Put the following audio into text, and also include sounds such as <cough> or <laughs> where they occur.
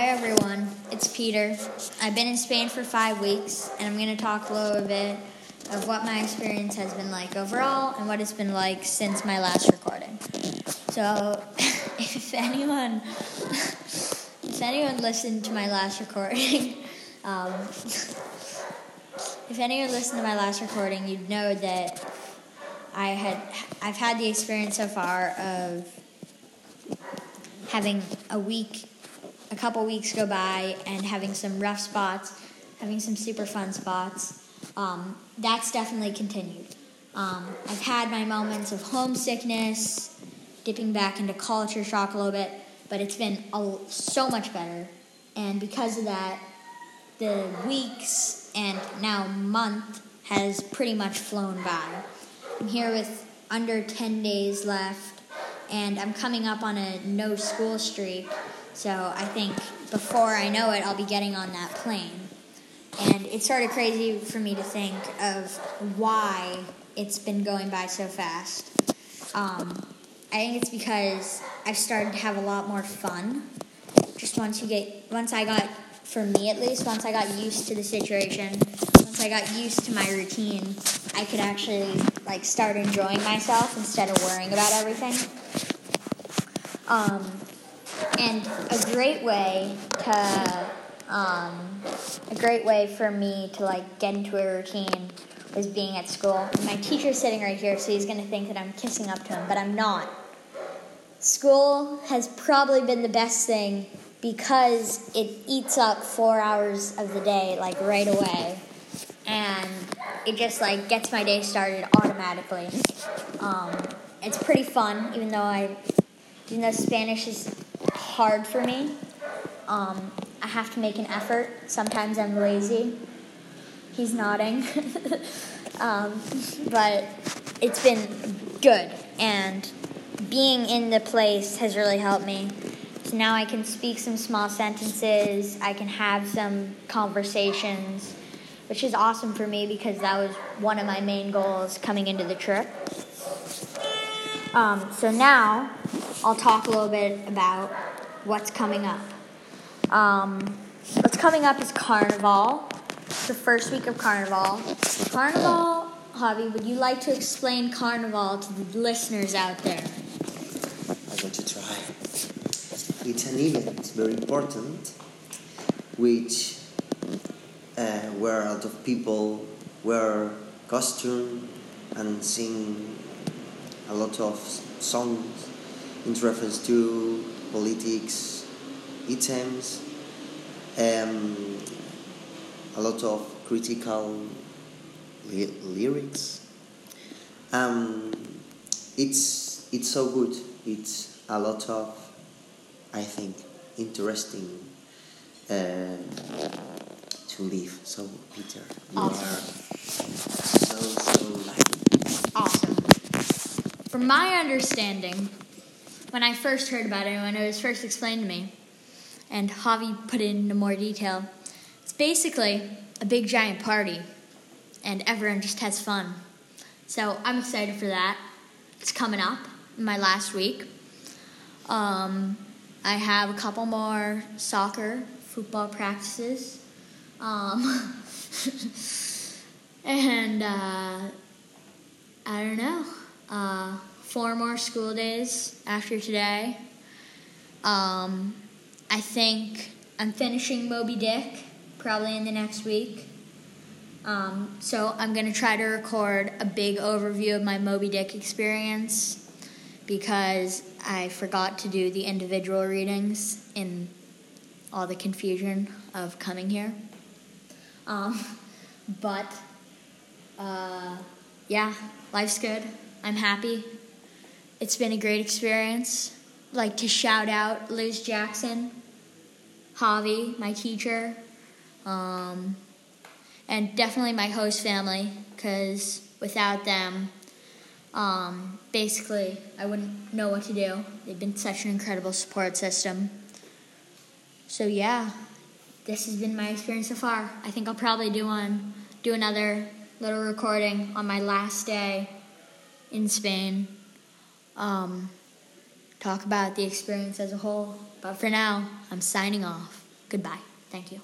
Hi everyone, it's Peter. I've been in Spain for five weeks, and I'm going to talk a little bit of what my experience has been like overall and what it's been like since my last recording. So, <laughs> if anyone, <laughs> if anyone listened to my last recording, <laughs> um, if anyone listened to my last recording, you'd know that I had I've had the experience so far of having a week, a couple weeks go by, and having some rough spots, having some super fun spots. Um, that's definitely continued. Um, I've had my moments of homesickness, dipping back into culture shock a little bit, but it's been a, so much better. And because of that, the weeks and now month has pretty much flown by. I'm here with under 10 days left and I'm coming up on a no school streak. So I think before I know it, I'll be getting on that plane. And it's sort of crazy for me to think of why it's been going by so fast. Um, I think it's because I've started to have a lot more fun. Just once you get, once I got, for me at least, once I got used to the situation, once I got used to my routine, I could actually like start enjoying myself instead of worrying about everything. Um, and a great way to, um, a great way for me to like get into a routine was being at school. My teacher's sitting right here, so he's gonna think that I'm kissing up to him, but I'm not. School has probably been the best thing because it eats up four hours of the day like right away and it just like gets my day started automatically um, it's pretty fun even though i even though Spanish is hard for me, um, I have to make an effort. Sometimes I'm lazy. He's nodding. <laughs> um, but it's been good, and being in the place has really helped me. So now I can speak some small sentences, I can have some conversations, which is awesome for me because that was one of my main goals coming into the trip. Um, so now I'll talk a little bit about what's coming up. Um, what's coming up is Carnival, the first week of Carnival. Carnival, Javi, would you like to explain Carnival to the listeners out there? I'm going to try. It's an event it's very important, which uh, where a lot of people wear costume and sing a lot of songs in reference to politics, items, um, a lot of critical li- lyrics. Um, it's it's so good. It's a lot of, I think, interesting uh, to live. So Peter, you Awesome. are so so lucky. Awesome. From my understanding, when I first heard about it, when it was first explained to me, and Javi put it into more detail, it's basically a big giant party, and everyone just has fun. So I'm excited for that. It's coming up in my last week. Um, I have a couple more soccer, football practices. Um, <laughs> and uh, I don't know. Uh, four more school days after today. Um, I think I'm finishing Moby Dick probably in the next week. Um, so I'm going to try to record a big overview of my Moby Dick experience because I forgot to do the individual readings in all the confusion of coming here. Um, <laughs> but uh, yeah, life's good. I'm happy. It's been a great experience. Like to shout out Liz Jackson, Javi, my teacher, um, and definitely my host family, because without them, um, basically, I wouldn't know what to do. They've been such an incredible support system. So yeah, this has been my experience so far. I think I'll probably do one, do another little recording on my last day in Spain. Um, talk about the experience as a whole. But for now, I'm signing off. goodbye. Thank you.